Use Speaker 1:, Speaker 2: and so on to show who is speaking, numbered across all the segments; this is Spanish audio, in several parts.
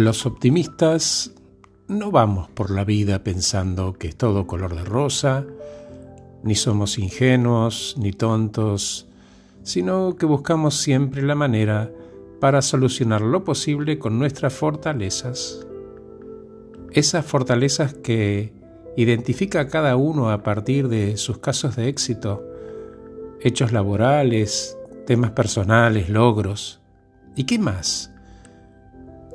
Speaker 1: Los optimistas no vamos por la vida pensando que es todo color de rosa, ni somos ingenuos, ni tontos, sino que buscamos siempre la manera para solucionar lo posible con nuestras fortalezas. Esas fortalezas que identifica cada uno a partir de sus casos de éxito, hechos laborales, temas personales, logros. ¿Y qué más?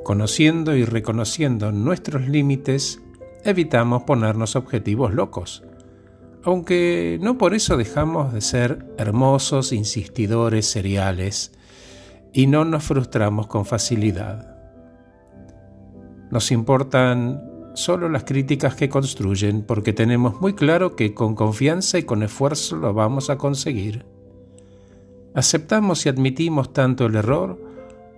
Speaker 1: Conociendo y reconociendo nuestros límites, evitamos ponernos objetivos locos, aunque no por eso dejamos de ser hermosos insistidores seriales y no nos frustramos con facilidad. Nos importan solo las críticas que construyen porque tenemos muy claro que con confianza y con esfuerzo lo vamos a conseguir. Aceptamos y admitimos tanto el error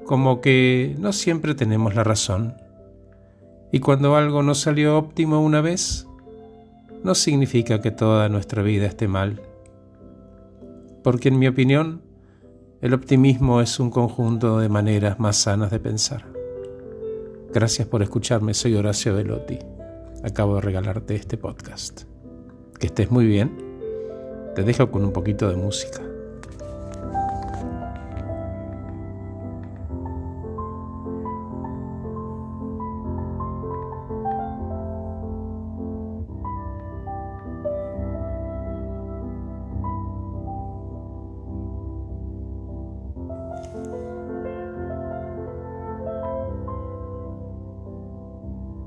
Speaker 1: como que no siempre tenemos la razón. Y cuando algo no salió óptimo una vez, no significa que toda nuestra vida esté mal. Porque en mi opinión, el optimismo es un conjunto de maneras más sanas de pensar. Gracias por escucharme, soy Horacio Velotti. Acabo de regalarte este podcast. Que estés muy bien. Te dejo con un poquito de música.